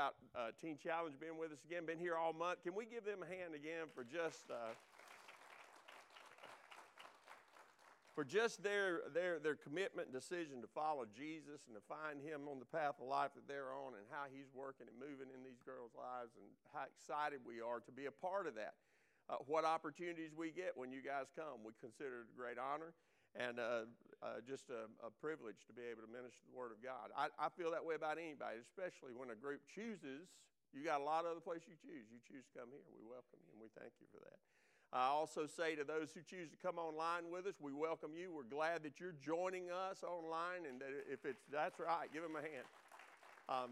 about uh, Teen Challenge being with us again. Been here all month. Can we give them a hand again for just uh, for just their, their, their commitment and decision to follow Jesus and to find Him on the path of life that they're on and how He's working and moving in these girls' lives and how excited we are to be a part of that. Uh, what opportunities we get when you guys come, we consider it a great honor and uh, uh, just a, a, privilege to be able to minister the Word of God. I, I, feel that way about anybody, especially when a group chooses. You got a lot of other places you choose. You choose to come here. We welcome you and we thank you for that. I also say to those who choose to come online with us, we welcome you. We're glad that you're joining us online, and if it's that's right, give them a hand. Um,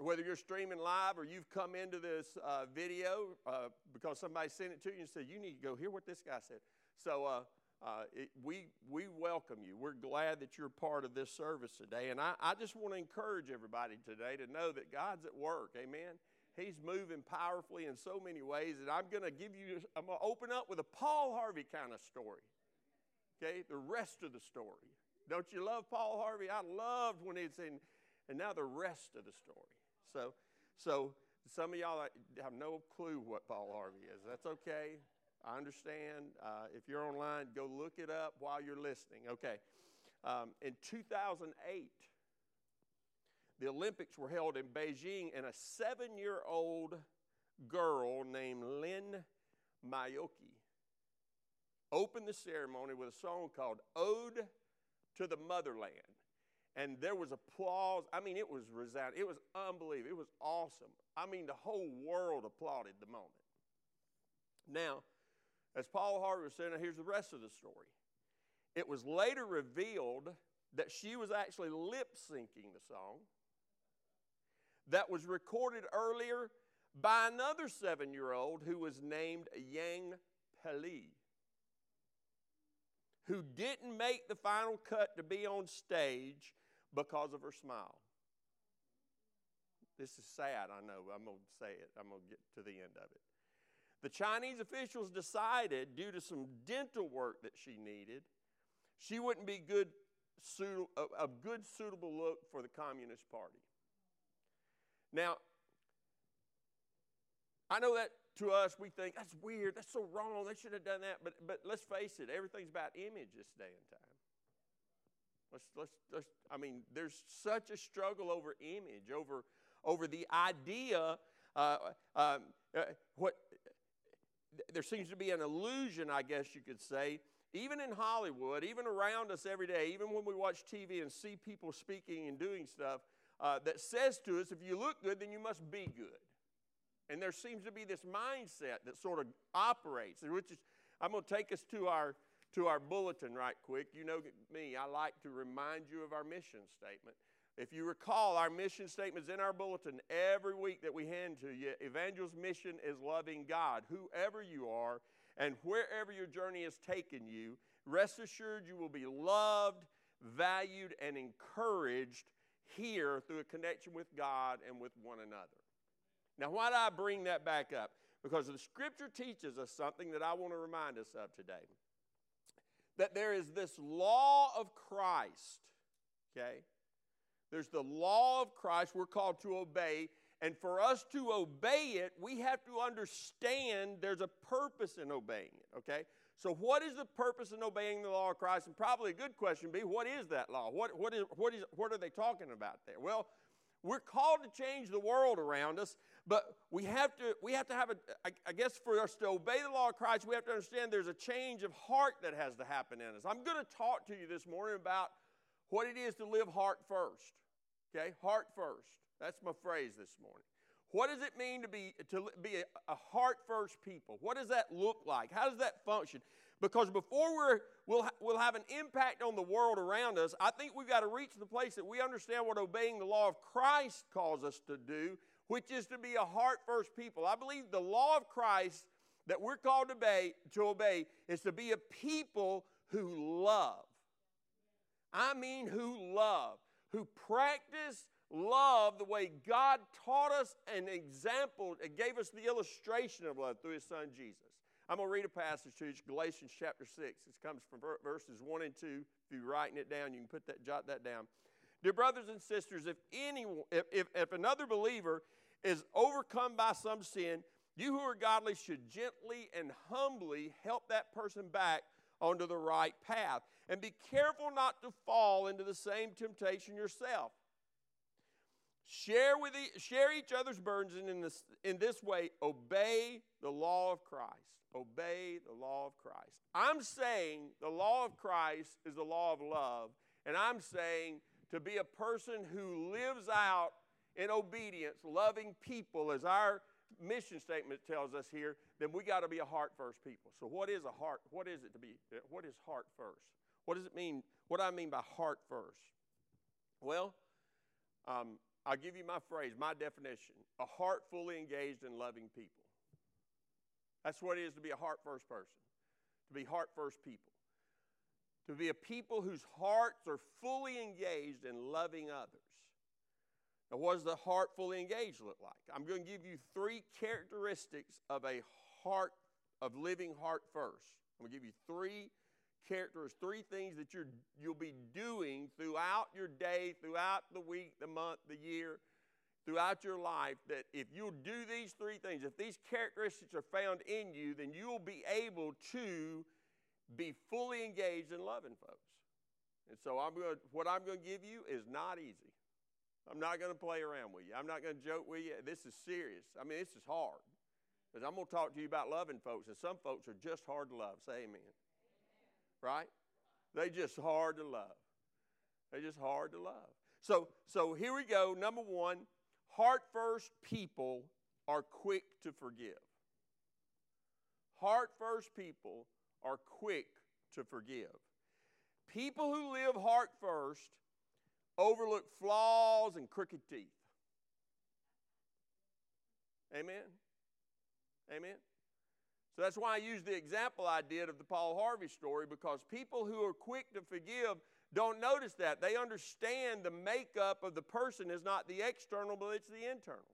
whether you're streaming live or you've come into this uh, video uh, because somebody sent it to you and said you need to go hear what this guy said. So uh, uh it, we we welcome you. We're glad that you're part of this service today, and I, I just want to encourage everybody today to know that God's at work. Amen. He's moving powerfully in so many ways. And I'm going to give you, I'm going to open up with a Paul Harvey kind of story. Okay, the rest of the story. Don't you love Paul Harvey? I loved when he'd saying, and now the rest of the story. So, so some of y'all have no clue what Paul Harvey is. That's okay. I understand. Uh, if you're online, go look it up while you're listening. Okay. Um, in 2008, the Olympics were held in Beijing, and a seven year old girl named Lin Miaoke opened the ceremony with a song called Ode to the Motherland. And there was applause. I mean, it was resounding. It was unbelievable. It was awesome. I mean, the whole world applauded the moment. Now, as Paul Harvey was saying, here's the rest of the story. It was later revealed that she was actually lip syncing the song that was recorded earlier by another seven year old who was named Yang Peiyi, who didn't make the final cut to be on stage because of her smile. This is sad, I know. I'm going to say it, I'm going to get to the end of it. The Chinese officials decided, due to some dental work that she needed, she wouldn't be good, a good suitable look for the Communist Party. Now, I know that to us we think that's weird, that's so wrong, they should have done that. But but let's face it, everything's about image this day and time. Let's, let's, let's, I mean, there's such a struggle over image, over, over the idea. Uh, um, uh, what there seems to be an illusion, I guess you could say, even in Hollywood, even around us every day, even when we watch TV and see people speaking and doing stuff, uh, that says to us, if you look good, then you must be good. And there seems to be this mindset that sort of operates, which is, I'm going to take us to our, to our bulletin right quick. You know me, I like to remind you of our mission statement. If you recall, our mission statement is in our bulletin every week that we hand to you. Evangel's mission is loving God, whoever you are, and wherever your journey has taken you. Rest assured, you will be loved, valued, and encouraged here through a connection with God and with one another. Now, why do I bring that back up? Because the scripture teaches us something that I want to remind us of today. That there is this law of Christ, okay? There's the law of Christ we're called to obey. And for us to obey it, we have to understand there's a purpose in obeying it, okay? So, what is the purpose in obeying the law of Christ? And probably a good question be, what is that law? What, what, is, what, is, what are they talking about there? Well, we're called to change the world around us, but we have to, we have, to have a, I, I guess for us to obey the law of Christ, we have to understand there's a change of heart that has to happen in us. I'm going to talk to you this morning about what it is to live heart first. Okay, heart first. That's my phrase this morning. What does it mean to be, to be a, a heart first people? What does that look like? How does that function? Because before we're, we'll, we'll have an impact on the world around us, I think we've got to reach the place that we understand what obeying the law of Christ calls us to do, which is to be a heart first people. I believe the law of Christ that we're called to obey, to obey is to be a people who love. I mean, who love, who practice love the way God taught us an example and gave us the illustration of love through his son Jesus. I'm going to read a passage to you, Galatians chapter 6. It comes from verses 1 and 2. If you're writing it down, you can put that, jot that down. Dear brothers and sisters, if, anyone, if, if, if another believer is overcome by some sin, you who are godly should gently and humbly help that person back onto the right path. And be careful not to fall into the same temptation yourself. Share, with e- share each other's burdens, and in this, in this way, obey the law of Christ. Obey the law of Christ. I'm saying the law of Christ is the law of love, and I'm saying to be a person who lives out in obedience, loving people, as our mission statement tells us here, then we got to be a heart first people. So, what is a heart? What is it to be? What is heart first? What does it mean? What do I mean by heart first? Well, um, I'll give you my phrase, my definition a heart fully engaged in loving people. That's what it is to be a heart first person, to be heart first people, to be a people whose hearts are fully engaged in loving others. Now, what does the heart fully engaged look like? I'm going to give you three characteristics of a heart, of living heart first. I'm going to give you three characters, three things that you're, you'll be doing throughout your day, throughout the week, the month, the year, throughout your life. That if you'll do these three things, if these characteristics are found in you, then you'll be able to be fully engaged in loving folks. And so I'm going to, what I'm going to give you is not easy. I'm not going to play around with you. I'm not going to joke with you. This is serious. I mean, this is hard. Because I'm going to talk to you about loving folks, and some folks are just hard to love. Say amen. amen. Right? They just hard to love. They're just hard to love. So, so here we go. Number one, heart first people are quick to forgive. Heart first people are quick to forgive. People who live heart first overlook flaws and crooked teeth. Amen? Amen? So that's why I used the example I did of the Paul Harvey story because people who are quick to forgive don't notice that. They understand the makeup of the person is not the external, but it's the internal.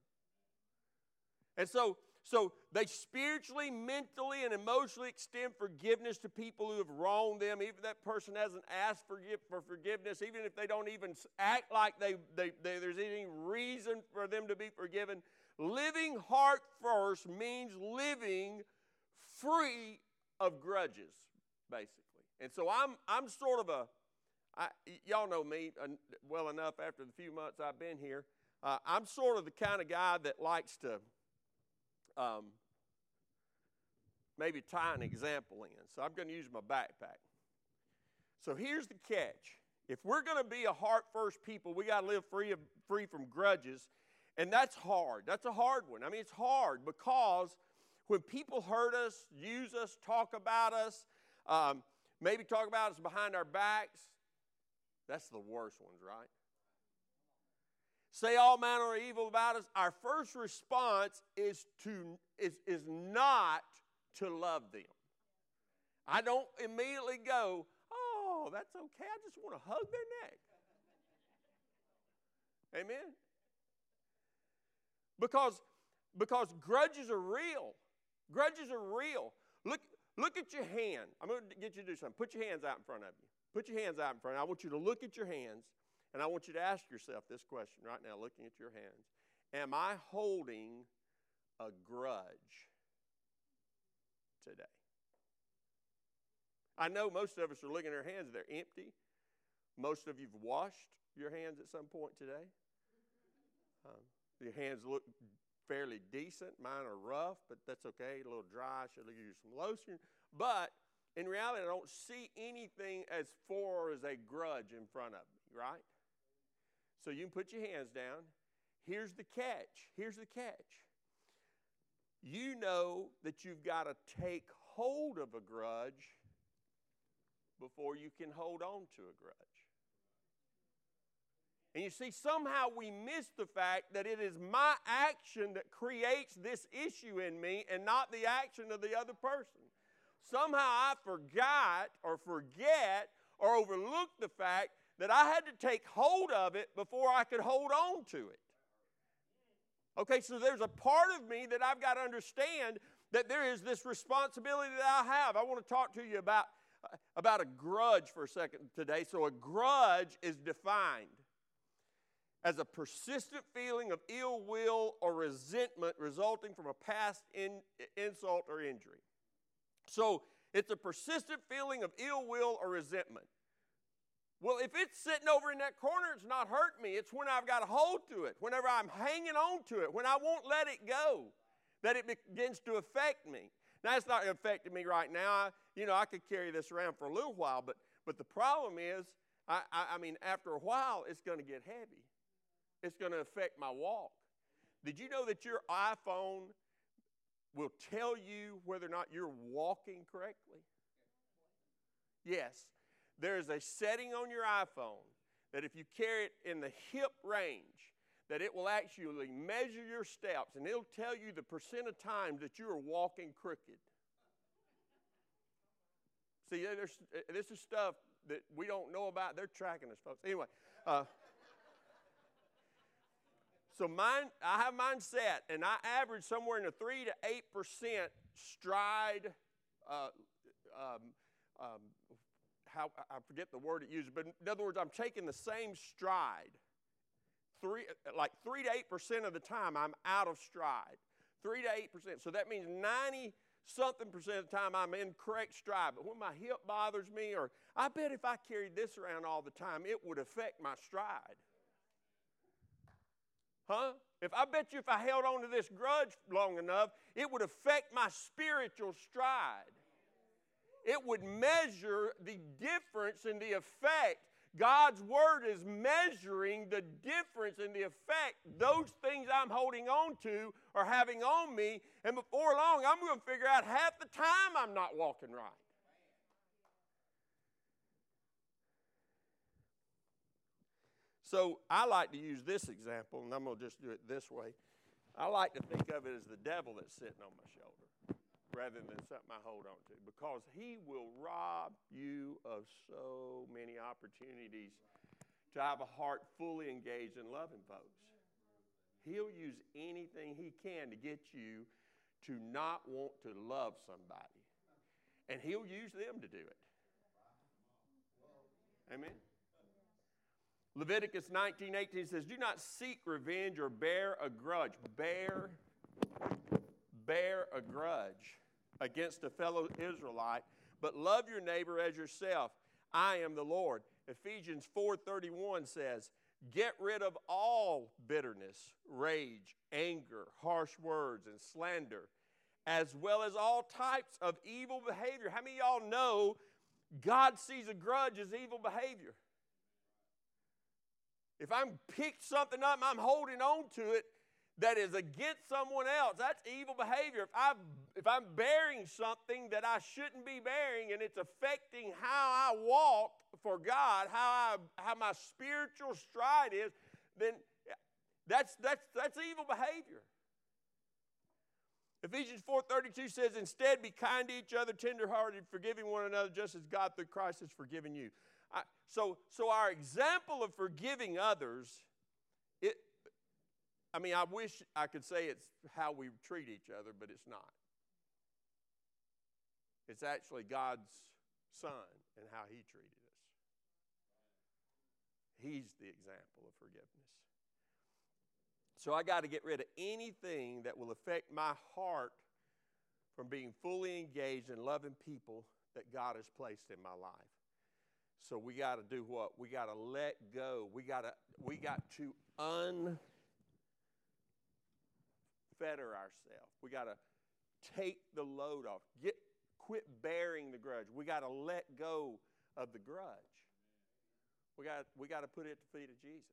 And so so they spiritually, mentally, and emotionally extend forgiveness to people who have wronged them, even if that person hasn't asked for forgiveness, even if they don't even act like they, they, they, there's any reason for them to be forgiven. Living heart first means living free of grudges, basically. And so I'm, I'm sort of a, I, y'all know me well enough after the few months I've been here. Uh, I'm sort of the kind of guy that likes to um, maybe tie an example in. So I'm going to use my backpack. So here's the catch. If we're going to be a heart first people, we got to live free, of, free from grudges. And that's hard. That's a hard one. I mean, it's hard because when people hurt us, use us, talk about us, um, maybe talk about us behind our backs, that's the worst ones, right? say all manner of evil about us, our first response is to is, is not to love them. I don't immediately go, oh, that's okay. I just want to hug their neck. Amen. Because because grudges are real. Grudges are real. Look look at your hand. I'm going to get you to do something. Put your hands out in front of you. Put your hands out in front. I want you to look at your hands and I want you to ask yourself this question right now, looking at your hands Am I holding a grudge today? I know most of us are looking at our hands, they're empty. Most of you've washed your hands at some point today. Um, your hands look fairly decent. Mine are rough, but that's okay. A little dry. Should use some lotion. But in reality, I don't see anything as far as a grudge in front of me, right? So you can put your hands down. Here's the catch. Here's the catch. You know that you've got to take hold of a grudge before you can hold on to a grudge. And you see, somehow we miss the fact that it is my action that creates this issue in me and not the action of the other person. Somehow I forgot or forget or overlook the fact that I had to take hold of it before I could hold on to it. Okay, so there's a part of me that I've got to understand that there is this responsibility that I have. I want to talk to you about, uh, about a grudge for a second today. So, a grudge is defined. As a persistent feeling of ill will or resentment resulting from a past in, insult or injury. So it's a persistent feeling of ill will or resentment. Well, if it's sitting over in that corner, it's not hurting me. It's when I've got a hold to it, whenever I'm hanging on to it, when I won't let it go, that it begins to affect me. Now, it's not affecting me right now. I, you know, I could carry this around for a little while, but, but the problem is, I, I, I mean, after a while, it's going to get heavy. It's going to affect my walk. Did you know that your iPhone will tell you whether or not you're walking correctly? Yes. There is a setting on your iPhone that if you carry it in the hip range, that it will actually measure your steps and it'll tell you the percent of times that you are walking crooked. See, this is stuff that we don't know about. They're tracking us, folks. Anyway, uh, so mine, I have mine set, and I average somewhere in the three to eight percent stride. Uh, um, um, how I forget the word it uses, but in other words, I'm taking the same stride. Three, like three to eight percent of the time, I'm out of stride. Three to eight percent. So that means 90 something percent of the time I'm in correct stride. But when my hip bothers me, or I bet if I carried this around all the time, it would affect my stride. Huh? If I bet you if I held on to this grudge long enough, it would affect my spiritual stride it would measure the difference in the effect. God's word is measuring the difference in the effect those things I'm holding on to are having on me. And before long, I'm going to figure out half the time I'm not walking right. So I like to use this example, and I'm going to just do it this way. I like to think of it as the devil that's sitting on my shoulder rather than something I hold on to because He will rob you of so many opportunities to have a heart fully engaged in loving folks. He'll use anything He can to get you to not want to love somebody, and He'll use them to do it. Amen. Leviticus 19:18 says, "Do not seek revenge or bear a grudge. Bear bear a grudge against a fellow Israelite, but love your neighbor as yourself. I am the Lord. Ephesians 4:31 says, "Get rid of all bitterness, rage, anger, harsh words, and slander, as well as all types of evil behavior." How many y'all know God sees a grudge as evil behavior? If I'm picked something up, I'm holding on to it, that is against someone else. That's evil behavior. If, i if I'm bearing something that I shouldn't be bearing and it's affecting how I walk for God, how, I, how my spiritual stride is, then that's, that's, that's evil behavior. Ephesians 4.32 says, Instead, be kind to each other, tenderhearted, forgiving one another, just as God through Christ has forgiven you. I, so, so our example of forgiving others it, I mean, I wish I could say it's how we treat each other, but it's not. It's actually God's Son and how He treated us. He's the example of forgiveness. So I got to get rid of anything that will affect my heart from being fully engaged in loving people that God has placed in my life. So we got to do what? We got to let go. We got to we got to unfetter ourselves. We got to take the load off. Get quit bearing the grudge. We got to let go of the grudge. We got we got to put it at the feet of Jesus.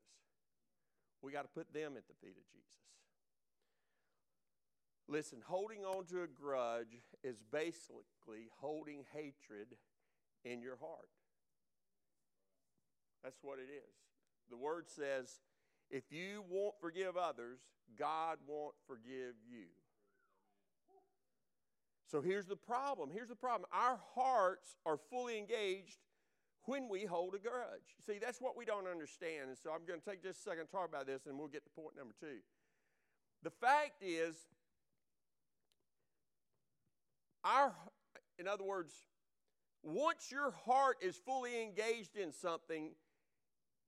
We got to put them at the feet of Jesus. Listen, holding on to a grudge is basically holding hatred in your heart. That's what it is. The word says if you won't forgive others, God won't forgive you. So here's the problem. Here's the problem. Our hearts are fully engaged when we hold a grudge. See, that's what we don't understand. And so I'm going to take just a second to talk about this and we'll get to point number two. The fact is, our, in other words, once your heart is fully engaged in something,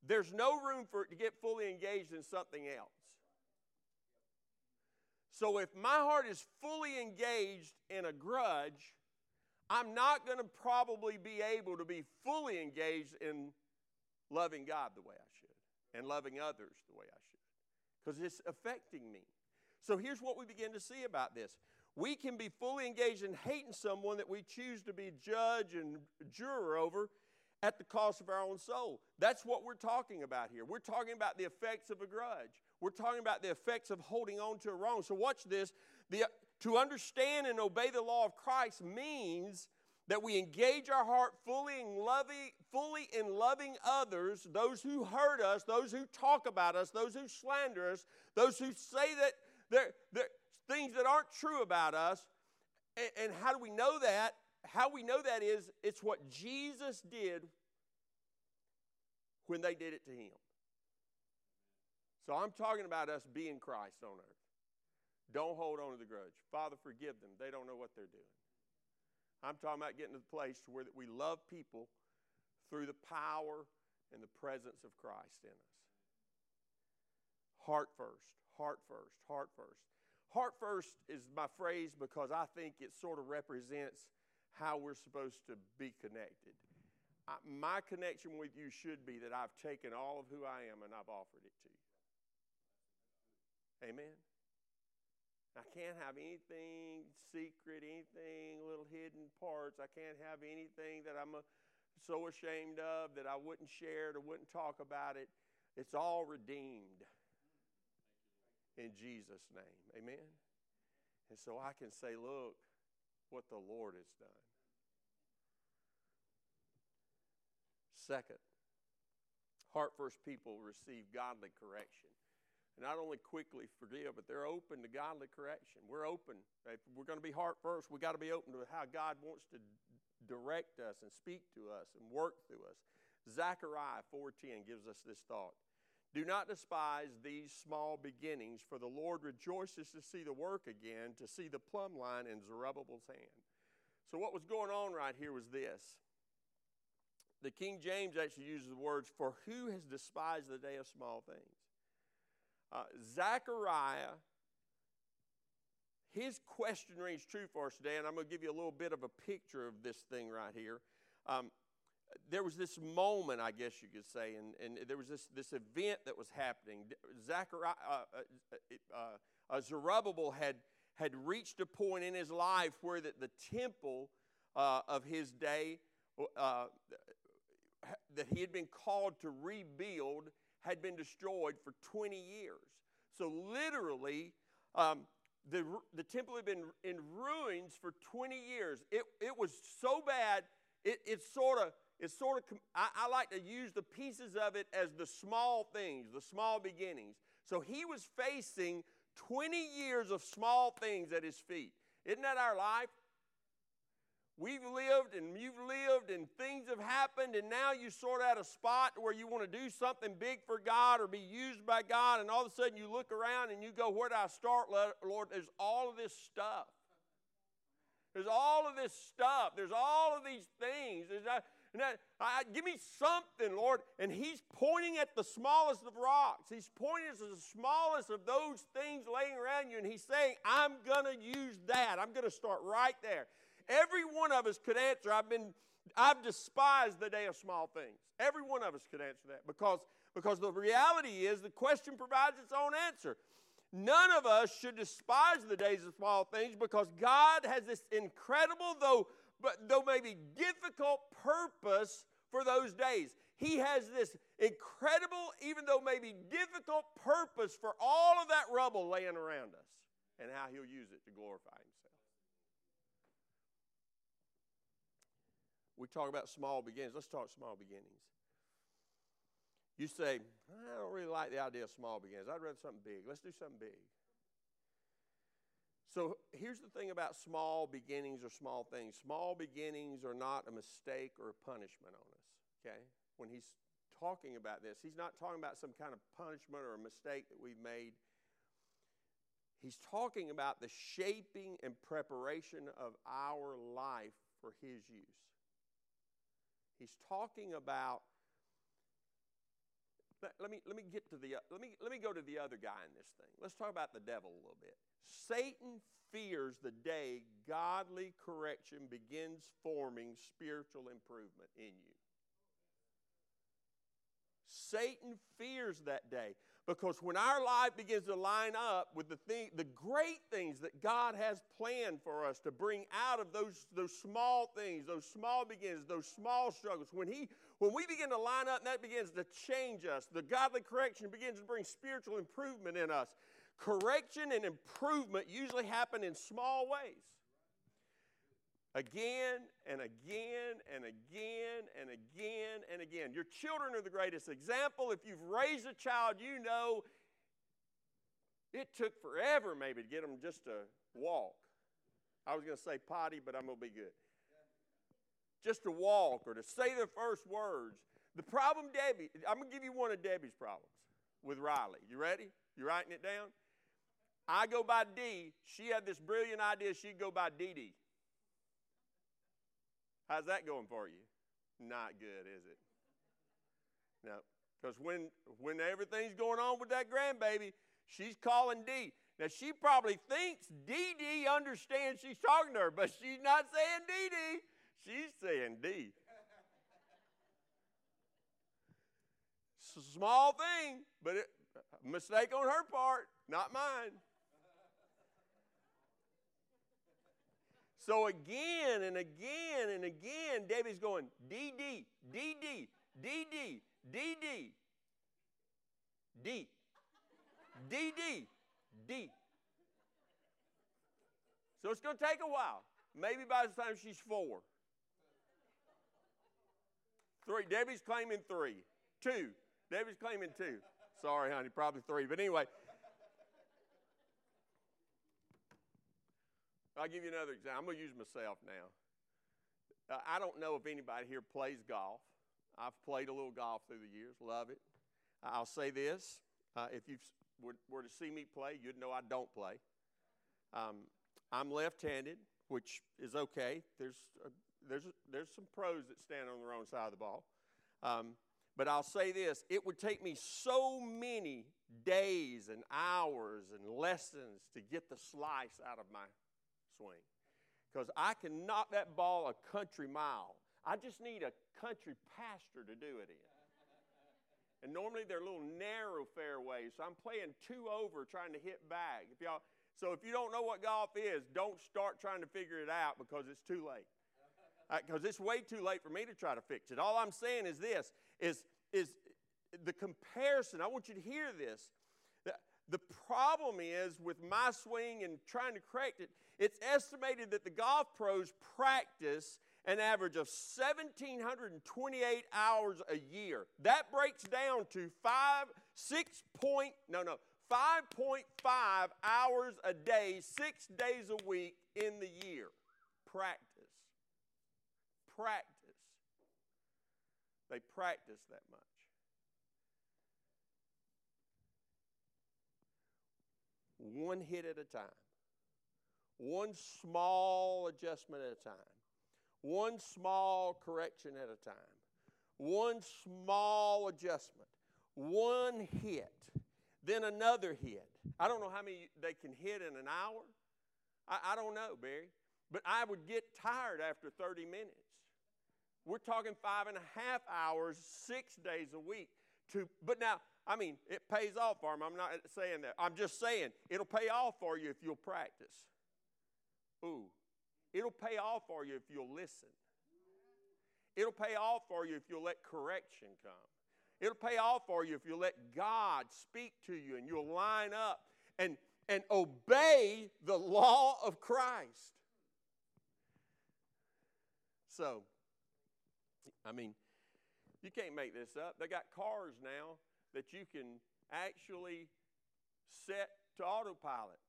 there's no room for it to get fully engaged in something else. So if my heart is fully engaged in a grudge, I'm not going to probably be able to be fully engaged in loving God the way I should and loving others the way I should because it's affecting me. So here's what we begin to see about this. We can be fully engaged in hating someone that we choose to be judge and juror over at the cost of our own soul. That's what we're talking about here. We're talking about the effects of a grudge. We're talking about the effects of holding on to a wrong. So watch this. The, to understand and obey the law of Christ means that we engage our heart fully in loving, fully in loving others, those who hurt us, those who talk about us, those who slander us, those who say that they're, they're things that aren't true about us. And, and how do we know that? How we know that is it's what Jesus did when they did it to him. So I'm talking about us being Christ on earth. Don't hold on to the grudge. Father, forgive them. They don't know what they're doing. I'm talking about getting to the place where that we love people through the power and the presence of Christ in us. Heart first, heart first, heart first. Heart first is my phrase because I think it sort of represents how we're supposed to be connected. I, my connection with you should be that I've taken all of who I am and I've offered it to you. Amen. I can't have anything secret, anything little hidden parts. I can't have anything that I'm a, so ashamed of that I wouldn't share it or wouldn't talk about it. It's all redeemed in Jesus' name. Amen. And so I can say, look what the Lord has done. Second, heart first people receive godly correction And not only quickly forgive, but they're open to godly correction. We're open. If we're going to be heart first, we've got to be open to how God wants to direct us and speak to us and work through us. Zechariah 4:10 gives us this thought. Do not despise these small beginnings, for the Lord rejoices to see the work again, to see the plumb line in Zerubbabel's hand. So, what was going on right here was this. The King James actually uses the words, For who has despised the day of small things? Uh, Zechariah, his question rings true for us today, and I'm going to give you a little bit of a picture of this thing right here. Um, there was this moment, I guess you could say, and, and there was this, this event that was happening. Zechariah, uh, uh, uh, uh, Zerubbabel had, had reached a point in his life where that the temple uh, of his day uh, that he had been called to rebuild had been destroyed for 20 years. So, literally, um, the, the temple had been in ruins for 20 years. It, it was so bad, it, it sort of, it sort of, I, I like to use the pieces of it as the small things, the small beginnings. So he was facing 20 years of small things at his feet. Isn't that our life? We've lived and you've lived and things have happened, and now you sort out a spot where you want to do something big for God or be used by God, and all of a sudden you look around and you go, Where do I start, Lord? There's all of this stuff. There's all of this stuff. There's all of these things. There's not, I, give me something, Lord. And He's pointing at the smallest of rocks. He's pointing at the smallest of those things laying around you, and He's saying, I'm going to use that. I'm going to start right there. Every one of us could answer, I've been, I've despised the day of small things. Every one of us could answer that because, because the reality is the question provides its own answer. None of us should despise the days of small things because God has this incredible, though, but though maybe difficult purpose for those days. He has this incredible, even though maybe difficult purpose for all of that rubble laying around us and how He'll use it to glorify himself. We talk about small beginnings. Let's talk small beginnings. You say, I don't really like the idea of small beginnings. I'd rather something big. Let's do something big. So here's the thing about small beginnings or small things. Small beginnings are not a mistake or a punishment on us, okay? When he's talking about this, he's not talking about some kind of punishment or a mistake that we've made. He's talking about the shaping and preparation of our life for his use. He's talking about let, me, let me get to the, uh, let me, let me go to the other guy in this thing. Let's talk about the devil a little bit. Satan fears the day godly correction begins forming spiritual improvement in you. Satan fears that day because when our life begins to line up with the thing, the great things that God has planned for us to bring out of those, those small things, those small beginnings, those small struggles, when He when we begin to line up and that begins to change us, the godly correction begins to bring spiritual improvement in us. Correction and improvement usually happen in small ways. Again and again and again and again and again. Your children are the greatest example. If you've raised a child, you know it took forever maybe to get them just to walk. I was going to say potty, but I'm going to be good. Just to walk or to say their first words. The problem, Debbie, I'm going to give you one of Debbie's problems with Riley. You ready? You writing it down? I go by D. She had this brilliant idea she'd go by Dee. How's that going for you? Not good, is it? No. Because when, when everything's going on with that grandbaby, she's calling D. Now, she probably thinks Dee understands she's talking to her, but she's not saying Dee. She's saying D. Small thing, but it, a mistake on her part, not mine. So again and again and again, Debbie's going DD, DD, DD, DD, D, DD, D. So it's going to take a while. Maybe by the time she's four. Three. Debbie's claiming three. Two. Debbie's claiming two. Sorry, honey, probably three. But anyway. I'll give you another example. I'm going to use myself now. Uh, I don't know if anybody here plays golf. I've played a little golf through the years, love it. I'll say this uh, if you were, were, to see me play, you'd know I don't play. Um, I'm left handed, which is okay. There's, a, there's, there's some pros that stand on the wrong side of the ball. Um, but I'll say this it would take me so many days and hours and lessons to get the slice out of my swing. Because I can knock that ball a country mile. I just need a country pasture to do it in. And normally they're little narrow fairways, so I'm playing two over trying to hit back. If y'all, so if you don't know what golf is, don't start trying to figure it out because it's too late. Because it's way too late for me to try to fix it. All I'm saying is this: is is the comparison. I want you to hear this. The problem is with my swing and trying to correct it, it's estimated that the golf pros practice an average of 1,728 hours a year. That breaks down to five, six point, no, no, 5.5 hours a day, six days a week in the year. Practice. Practice. They practice that much. one hit at a time, one small adjustment at a time, one small correction at a time, one small adjustment, one hit, then another hit. I don't know how many they can hit in an hour. I, I don't know, Barry. But I would get tired after 30 minutes. We're talking five and a half hours, six days a week. To, but now, I mean, it pays off for them. I'm not saying that. I'm just saying it'll pay off for you if you'll practice. Ooh, it'll pay off for you if you'll listen. It'll pay off for you if you'll let correction come. It'll pay off for you if you'll let God speak to you and you'll line up and, and obey the law of Christ. So, I mean, you can't make this up. They got cars now that you can actually set to autopilot.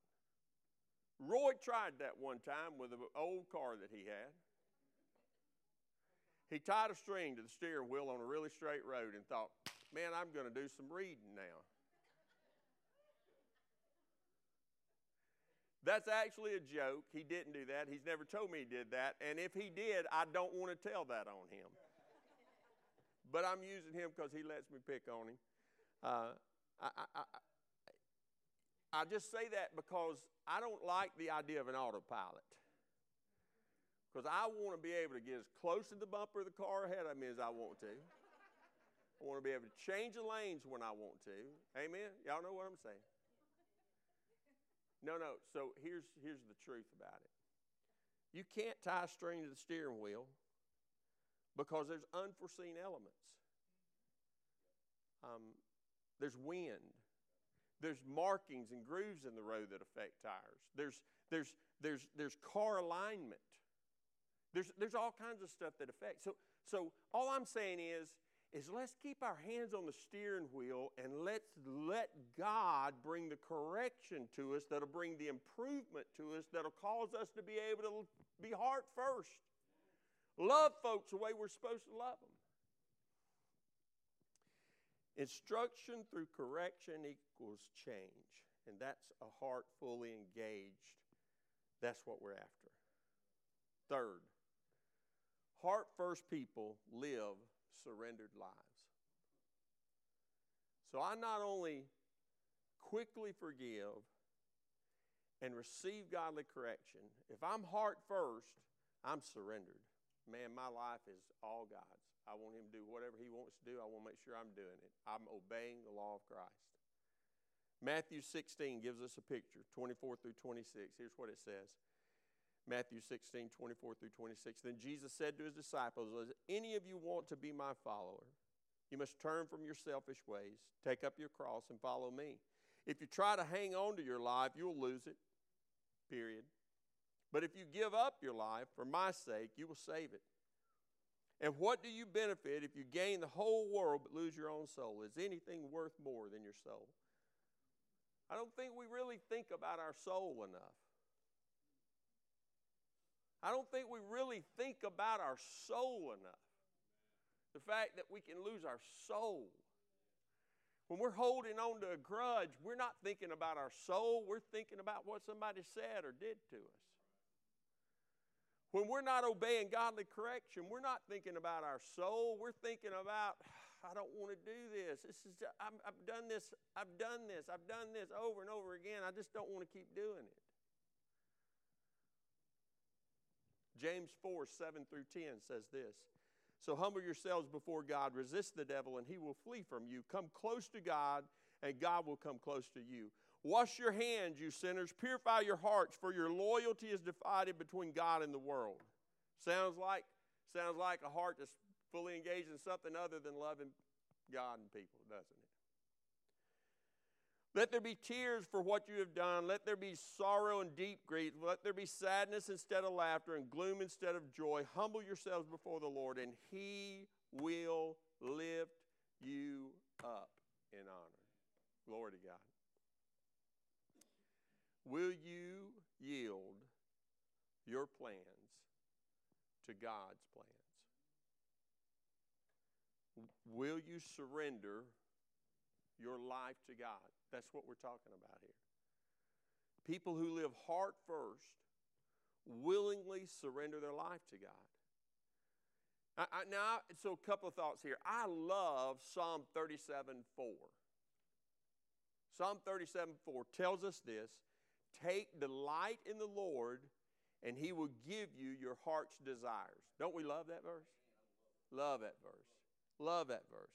Roy tried that one time with an old car that he had. He tied a string to the steering wheel on a really straight road and thought, man, I'm going to do some reading now. That's actually a joke. He didn't do that. He's never told me he did that. And if he did, I don't want to tell that on him. But I'm using him because he lets me pick on him. Uh, I, I, I, I just say that because I don't like the idea of an autopilot. Because I want to be able to get as close to the bumper of the car ahead of me as I want to. I want to be able to change the lanes when I want to. Amen? Y'all know what I'm saying? No, no. So here's, here's the truth about it you can't tie a string to the steering wheel because there's unforeseen elements. Um, there's wind. There's markings and grooves in the road that affect tires. There's, there's, there's, there's car alignment. There's, there's all kinds of stuff that affects. So, so all I'm saying is, is let's keep our hands on the steering wheel and let's let God bring the correction to us that'll bring the improvement to us that'll cause us to be able to be heart first. Love folks the way we're supposed to love them. Instruction through correction equals change, and that's a heart fully engaged. That's what we're after. Third, Heart first people live surrendered lives. So I not only quickly forgive and receive godly correction, if I'm heart first, I'm surrendered. Man, my life is all God's. I want Him to do whatever He wants to do. I want to make sure I'm doing it. I'm obeying the law of Christ. Matthew 16 gives us a picture, 24 through 26. Here's what it says. Matthew 16, 24 through 26. Then Jesus said to his disciples, As any of you want to be my follower, you must turn from your selfish ways, take up your cross, and follow me. If you try to hang on to your life, you'll lose it. Period. But if you give up your life for my sake, you will save it. And what do you benefit if you gain the whole world but lose your own soul? Is anything worth more than your soul? I don't think we really think about our soul enough. I don't think we really think about our soul enough. The fact that we can lose our soul. When we're holding on to a grudge, we're not thinking about our soul, we're thinking about what somebody said or did to us. When we're not obeying godly correction, we're not thinking about our soul, we're thinking about, I don't want to do this. This is i have done this, I've done this, I've done this over and over again. I just don't want to keep doing it. James 4 7 through 10 says this So humble yourselves before God, resist the devil, and he will flee from you. Come close to God, and God will come close to you. Wash your hands, you sinners. Purify your hearts, for your loyalty is divided between God and the world. Sounds like, sounds like a heart that's fully engaged in something other than loving God and people, doesn't it? Let there be tears for what you have done. Let there be sorrow and deep grief. Let there be sadness instead of laughter and gloom instead of joy. Humble yourselves before the Lord, and He will lift you up in honor. Glory to God. Will you yield your plans to God's plans? Will you surrender your life to God? That's what we're talking about here. People who live heart first willingly surrender their life to God. I, I, now, so a couple of thoughts here. I love Psalm 37 4. Psalm 37 4 tells us this Take delight in the Lord, and he will give you your heart's desires. Don't we love that verse? Love that verse. Love that verse.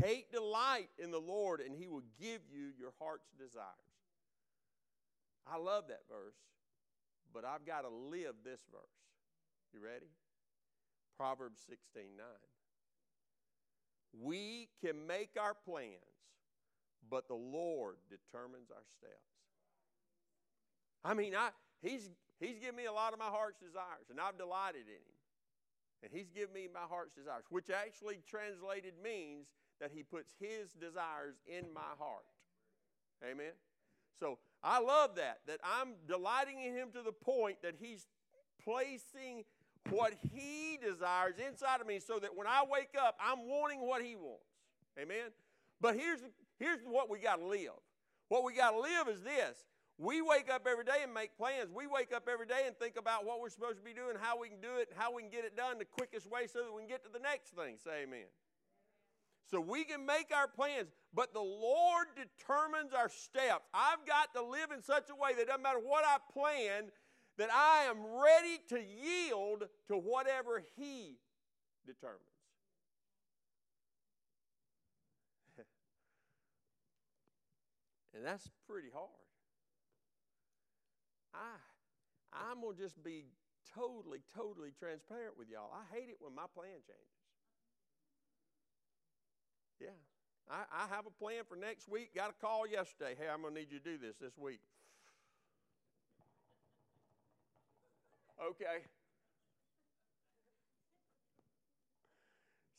Take delight in the Lord, and He will give you your heart's desires. I love that verse, but I've got to live this verse. You ready? Proverbs 16 9. We can make our plans, but the Lord determines our steps. I mean, I, he's, he's given me a lot of my heart's desires, and I've delighted in Him. And He's given me my heart's desires, which actually translated means that He puts His desires in my heart. Amen? So I love that, that I'm delighting in Him to the point that He's placing what He desires inside of me so that when I wake up, I'm wanting what He wants. Amen? But here's, here's what we got to live. What we got to live is this. We wake up every day and make plans. We wake up every day and think about what we're supposed to be doing, how we can do it, how we can get it done the quickest way so that we can get to the next thing. Say amen. So we can make our plans, but the Lord determines our steps. I've got to live in such a way that doesn't matter what I plan, that I am ready to yield to whatever He determines. and that's pretty hard. I, I'm going to just be totally, totally transparent with y'all. I hate it when my plan changes. Yeah. I, I have a plan for next week. Got a call yesterday. Hey, I'm going to need you to do this this week. Okay.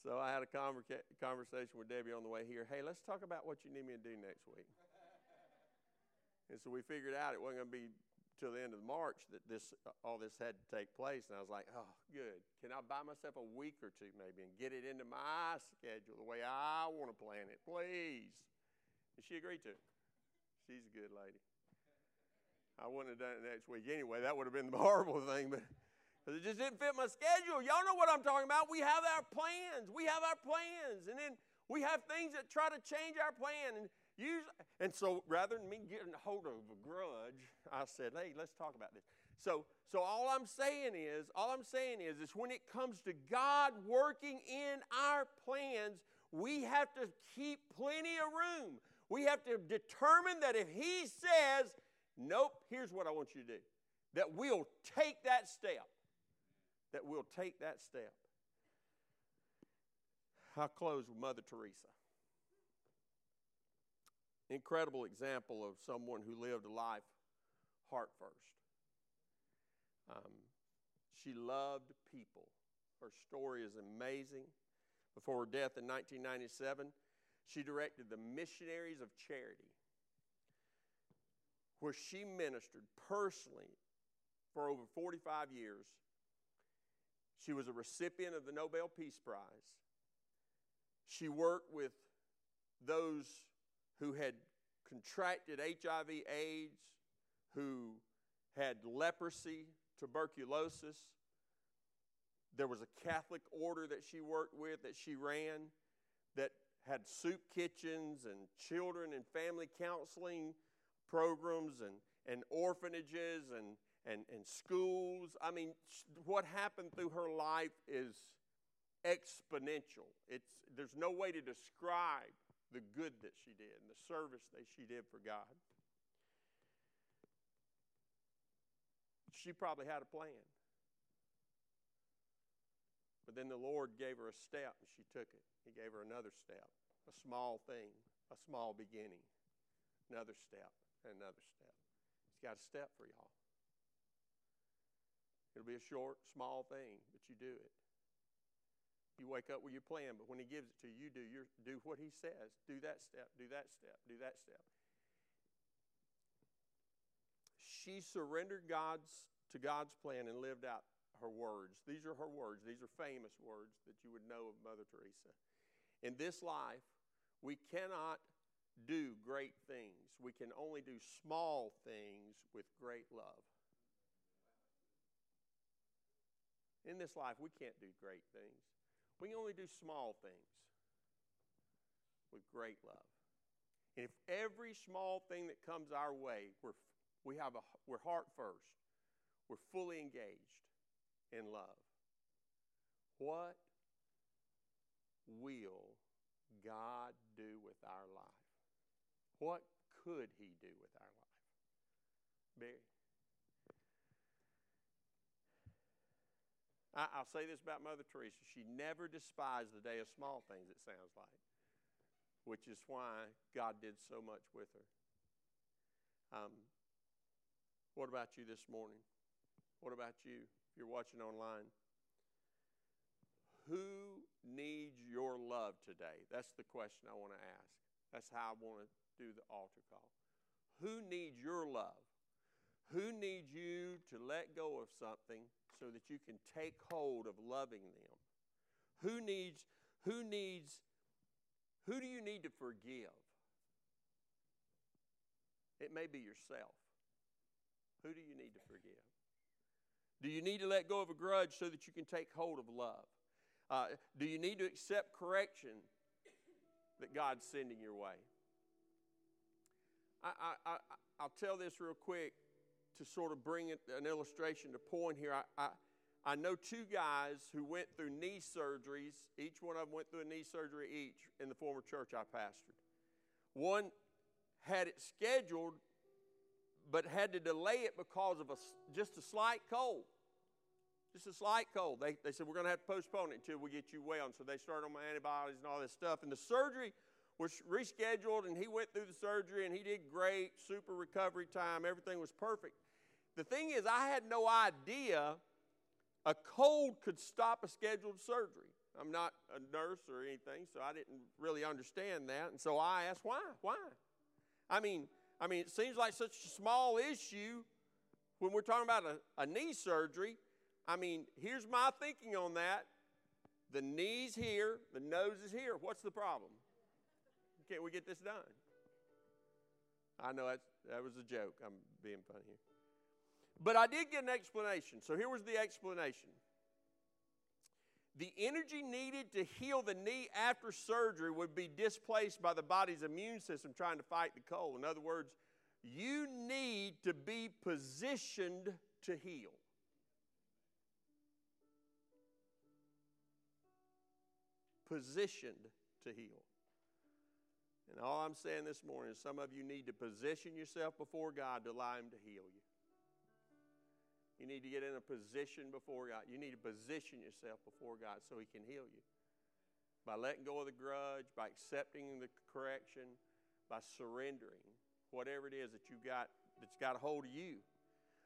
So I had a conversa- conversation with Debbie on the way here. Hey, let's talk about what you need me to do next week. and so we figured out it wasn't going to be till the end of March that this uh, all this had to take place. And I was like, oh, good. Can I buy myself a week or two maybe and get it into my schedule the way I want to plan it, please? And she agreed to it. She's a good lady. I wouldn't have done it next week anyway. That would have been the horrible thing, but because it just didn't fit my schedule. Y'all know what I'm talking about. We have our plans. We have our plans. And then we have things that try to change our plan. And usually, and so rather than me getting a hold of a grudge, I said, hey, let's talk about this. So, so all I'm saying is, all I'm saying is, is when it comes to God working in our plans, we have to keep plenty of room. We have to determine that if He says, nope, here's what I want you to do, that we'll take that step that we'll take that step. I'll close with Mother Teresa. Incredible example of someone who lived a life heart first. Um, she loved people. Her story is amazing. Before her death in 1997, she directed the Missionaries of Charity, where she ministered personally for over 45 years she was a recipient of the Nobel Peace Prize. She worked with those who had contracted HIV AIDS, who had leprosy, tuberculosis. There was a Catholic order that she worked with, that she ran, that had soup kitchens and children and family counseling programs and, and orphanages and, and, and schools. I mean, what happened through her life is exponential. It's, there's no way to describe the good that she did and the service that she did for God. She probably had a plan. But then the Lord gave her a step and she took it. He gave her another step, a small thing, a small beginning, another step, and another step. He's got a step for y'all. It'll be a short, small thing, but you do it. You wake up with your plan, but when He gives it to you, you do, your, do what He says. Do that step, do that step, do that step. She surrendered God's, to God's plan and lived out her words. These are her words. These are famous words that you would know of Mother Teresa. In this life, we cannot do great things. We can only do small things with great love. In this life, we can't do great things. We only do small things with great love. And if every small thing that comes our way, we're, we have a, we're heart first, we're fully engaged in love, what will God do with our life? What could He do with our life? Barry. I, will say this about Mother Teresa. She never despised the day of small things, it sounds like, which is why God did so much with her. Um, what about you this morning? What about you if you're watching online? Who needs your love today? That's the question I want to ask. That's how I want to do the altar call. Who needs your love? Who needs you to let go of something so that you can take hold of loving them? Who needs, who needs, who do you need to forgive? It may be yourself. Who do you need to forgive? Do you need to let go of a grudge so that you can take hold of love? Uh, do you need to accept correction that God's sending your way. I, I, I, I'll tell this real quick to sort of bring an illustration to point here. I, I, I know two guys who went through knee surgeries. Each one of them went through a knee surgery each in the former church I pastored. One had it scheduled, but had to delay it because of a, just a slight cold. Just a slight cold. They, they said, We're going to have to postpone it until we get you well. And so they started on my antibiotics and all this stuff. And the surgery was rescheduled, and he went through the surgery, and he did great, super recovery time. Everything was perfect. The thing is, I had no idea a cold could stop a scheduled surgery. I'm not a nurse or anything, so I didn't really understand that. And so I asked, why? Why? I mean, I mean, it seems like such a small issue when we're talking about a, a knee surgery. I mean, here's my thinking on that. The knee's here, the nose is here. What's the problem? Can't we get this done? I know that's, that was a joke. I'm being funny here. But I did get an explanation. So here was the explanation. The energy needed to heal the knee after surgery would be displaced by the body's immune system trying to fight the cold. In other words, you need to be positioned to heal. Positioned to heal. And all I'm saying this morning is some of you need to position yourself before God to allow Him to heal you. You need to get in a position before God. You need to position yourself before God so He can heal you. By letting go of the grudge, by accepting the correction, by surrendering whatever it is that you got that's got a hold of you.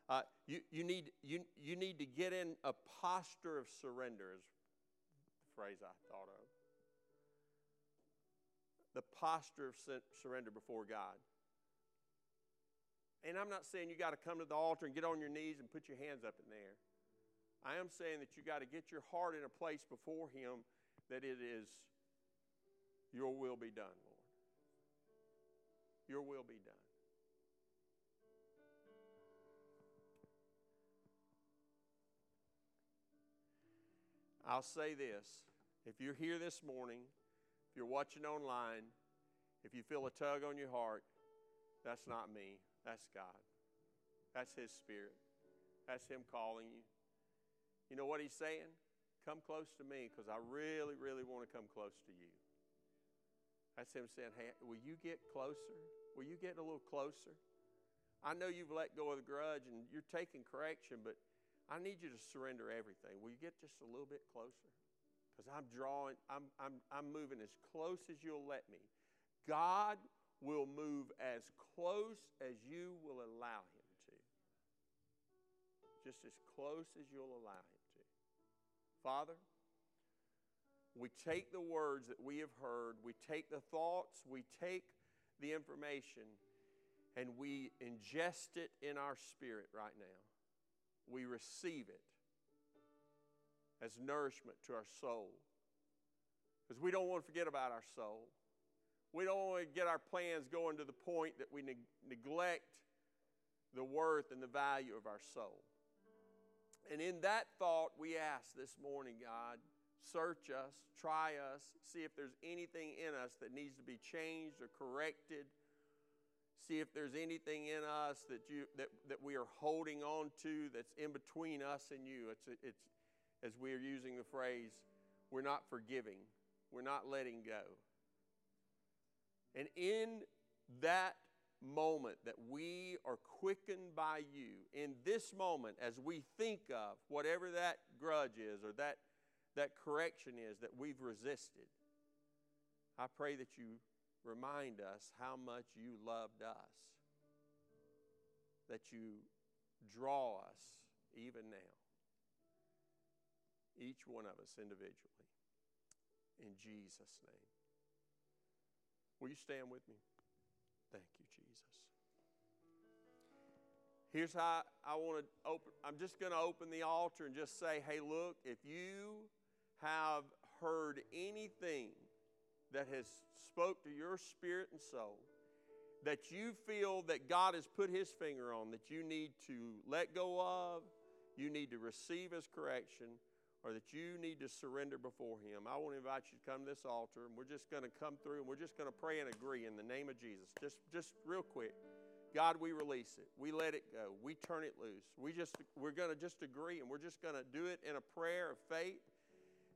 Uh, you, you, need, you, you need to get in a posture of surrender, is the phrase I thought of. The posture of surrender before God. And I'm not saying you got to come to the altar and get on your knees and put your hands up in there. I am saying that you got to get your heart in a place before Him that it is, Your will be done, Lord. Your will be done. I'll say this. If you're here this morning, if you're watching online, if you feel a tug on your heart, that's not me. That's God. That's His Spirit. That's Him calling you. You know what He's saying? Come close to me because I really, really want to come close to you. That's Him saying, Hey, will you get closer? Will you get a little closer? I know you've let go of the grudge and you're taking correction, but I need you to surrender everything. Will you get just a little bit closer? Because I'm drawing, I'm, I'm, I'm moving as close as you'll let me. God will move as close as you will allow him to. Just as close as you'll allow him to. Father, we take the words that we have heard, we take the thoughts, we take the information, and we ingest it in our spirit right now. We receive it as nourishment to our soul. Because we don't want to forget about our soul. We don't want to get our plans going to the point that we neg- neglect the worth and the value of our soul. And in that thought, we ask this morning, God, search us, try us, see if there's anything in us that needs to be changed or corrected. See if there's anything in us that, you, that, that we are holding on to that's in between us and you. It's, it's, as we are using the phrase, we're not forgiving, we're not letting go. And in that moment that we are quickened by you, in this moment, as we think of whatever that grudge is or that, that correction is that we've resisted, I pray that you remind us how much you loved us, that you draw us even now, each one of us individually. In Jesus' name. Will you stand with me? Thank you, Jesus. Here's how I want to open. I'm just going to open the altar and just say, hey, look, if you have heard anything that has spoke to your spirit and soul, that you feel that God has put his finger on, that you need to let go of, you need to receive as correction, or that you need to surrender before Him, I want to invite you to come to this altar, and we're just going to come through and we're just going to pray and agree in the name of Jesus. Just, just real quick. God, we release it. We let it go. We turn it loose. We just we're going to just agree and we're just going to do it in a prayer of faith.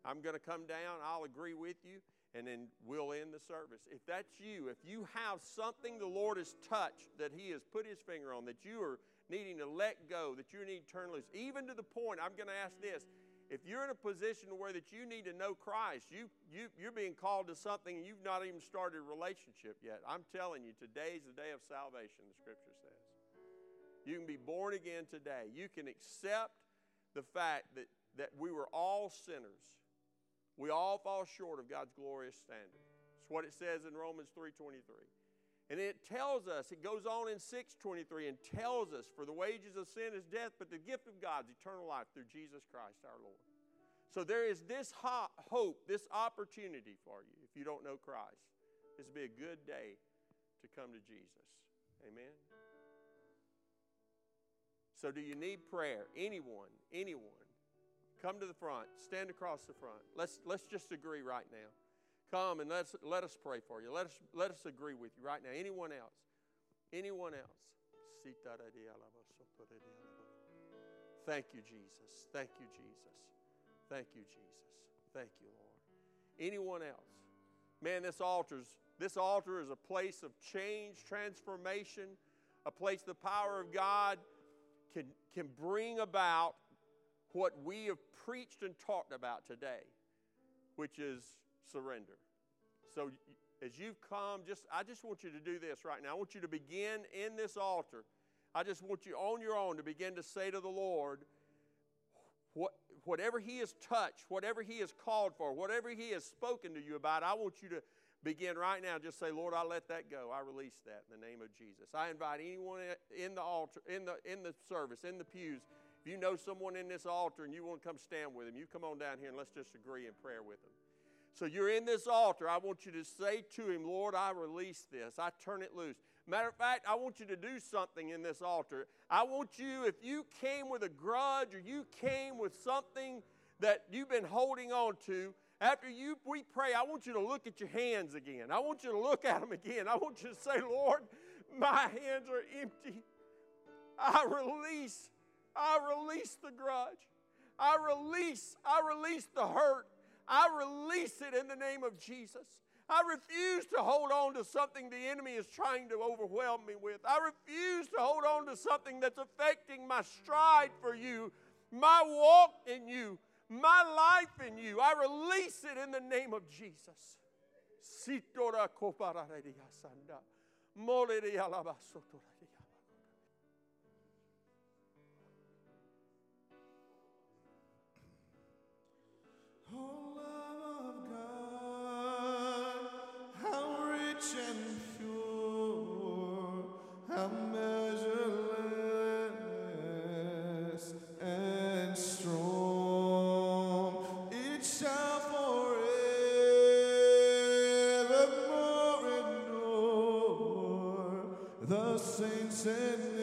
I'm going to come down, I'll agree with you, and then we'll end the service. If that's you, if you have something the Lord has touched that He has put His finger on, that you are needing to let go, that you need to turn loose, even to the point, I'm going to ask this if you're in a position where that you need to know Christ, you, you, you're being called to something and you've not even started a relationship yet. I'm telling you, today's the day of salvation, the scripture says. You can be born again today. You can accept the fact that, that we were all sinners. We all fall short of God's glorious standard. It's what it says in Romans 3.23. And it tells us, it goes on in 623 and tells us, for the wages of sin is death, but the gift of God is eternal life through Jesus Christ our Lord. So there is this hope, this opportunity for you if you don't know Christ. This would be a good day to come to Jesus. Amen. So, do you need prayer? Anyone, anyone, come to the front, stand across the front. Let's, let's just agree right now. Come and let's, let us pray for you. Let us, let us agree with you right now. Anyone else? Anyone else? Thank you, Jesus. Thank you, Jesus. Thank you, Jesus. Thank you, Lord. Anyone else? Man, this altar's this altar is a place of change, transformation, a place the power of God can, can bring about what we have preached and talked about today, which is surrender. So as you've come, just I just want you to do this right now. I want you to begin in this altar. I just want you on your own to begin to say to the Lord, what, whatever He has touched, whatever He has called for, whatever He has spoken to you about, I want you to begin right now. Just say, Lord, I let that go. I release that in the name of Jesus. I invite anyone in the altar, in the in the service, in the pews. If you know someone in this altar and you want to come stand with them, you come on down here and let's just agree in prayer with them. So you're in this altar. I want you to say to him, Lord, I release this. I turn it loose. Matter of fact, I want you to do something in this altar. I want you, if you came with a grudge or you came with something that you've been holding on to, after you we pray, I want you to look at your hands again. I want you to look at them again. I want you to say, Lord, my hands are empty. I release, I release the grudge. I release, I release the hurt. I release it in the name of Jesus. I refuse to hold on to something the enemy is trying to overwhelm me with. I refuse to hold on to something that's affecting my stride for you, my walk in you, my life in you. I release it in the name of Jesus. rich and pure, how measureless and strong it shall forevermore endure. The saints and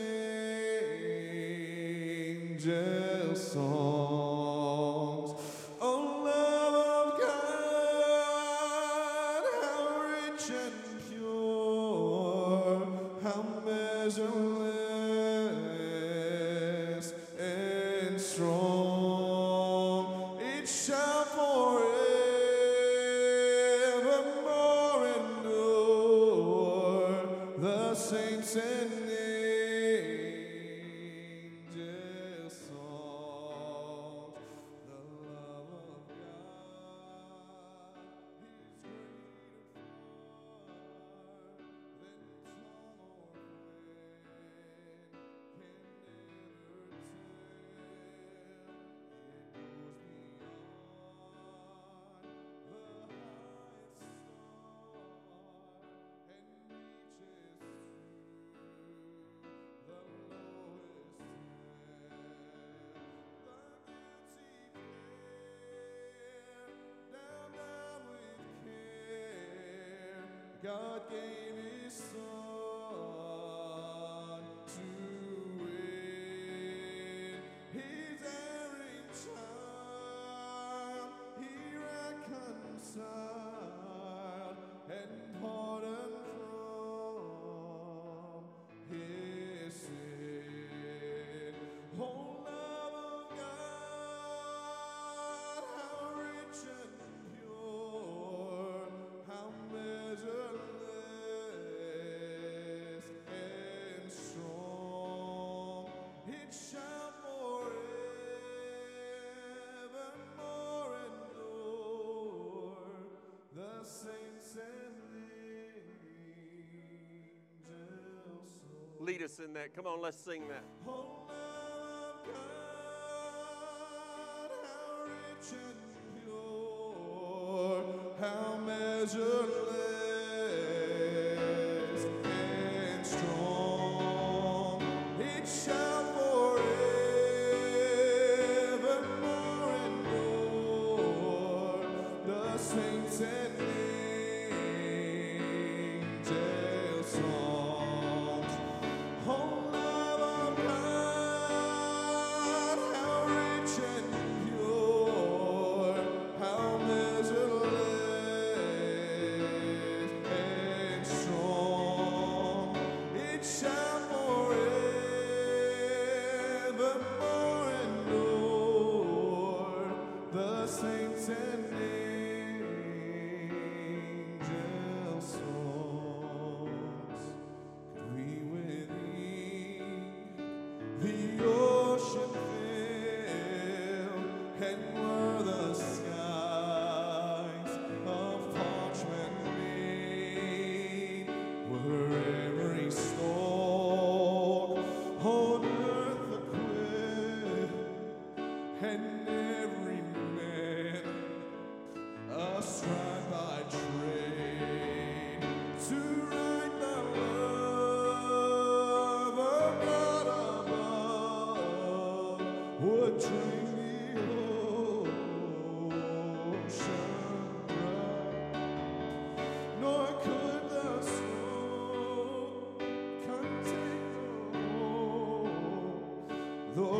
God gave his son Lead us in that. Come on, let's sing that. Oh, how measureless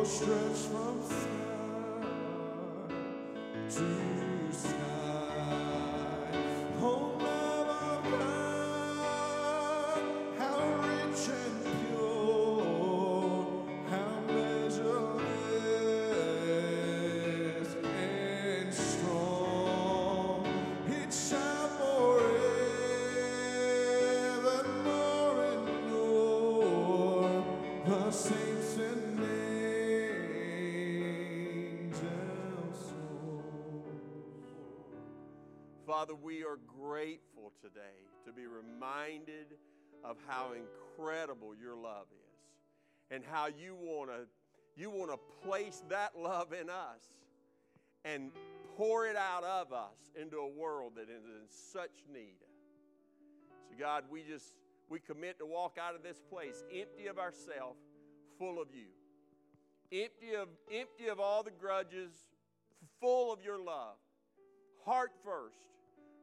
stretched from of how incredible your love is and how you want to you want to place that love in us and pour it out of us into a world that is in such need. So God, we just we commit to walk out of this place empty of ourselves, full of you. Empty of empty of all the grudges, full of your love. Heart first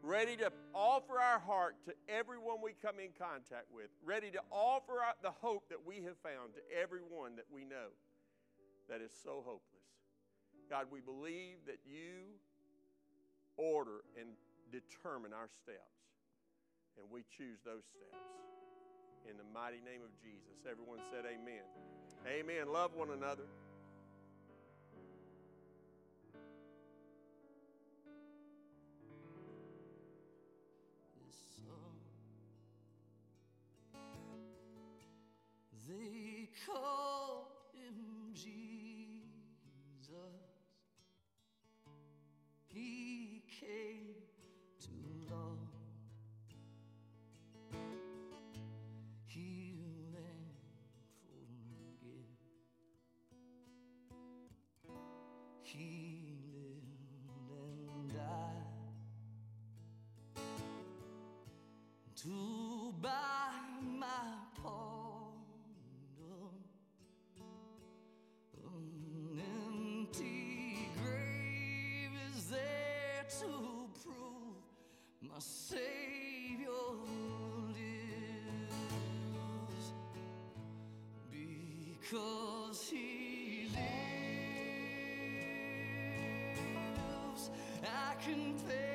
ready to offer our heart to everyone we come in contact with, ready to offer our, the hope that we have found to everyone that we know that is so hopeless. God, we believe that you order and determine our steps, and we choose those steps. In the mighty name of Jesus, everyone said amen. Amen. Love one another. Because He lives, I can face.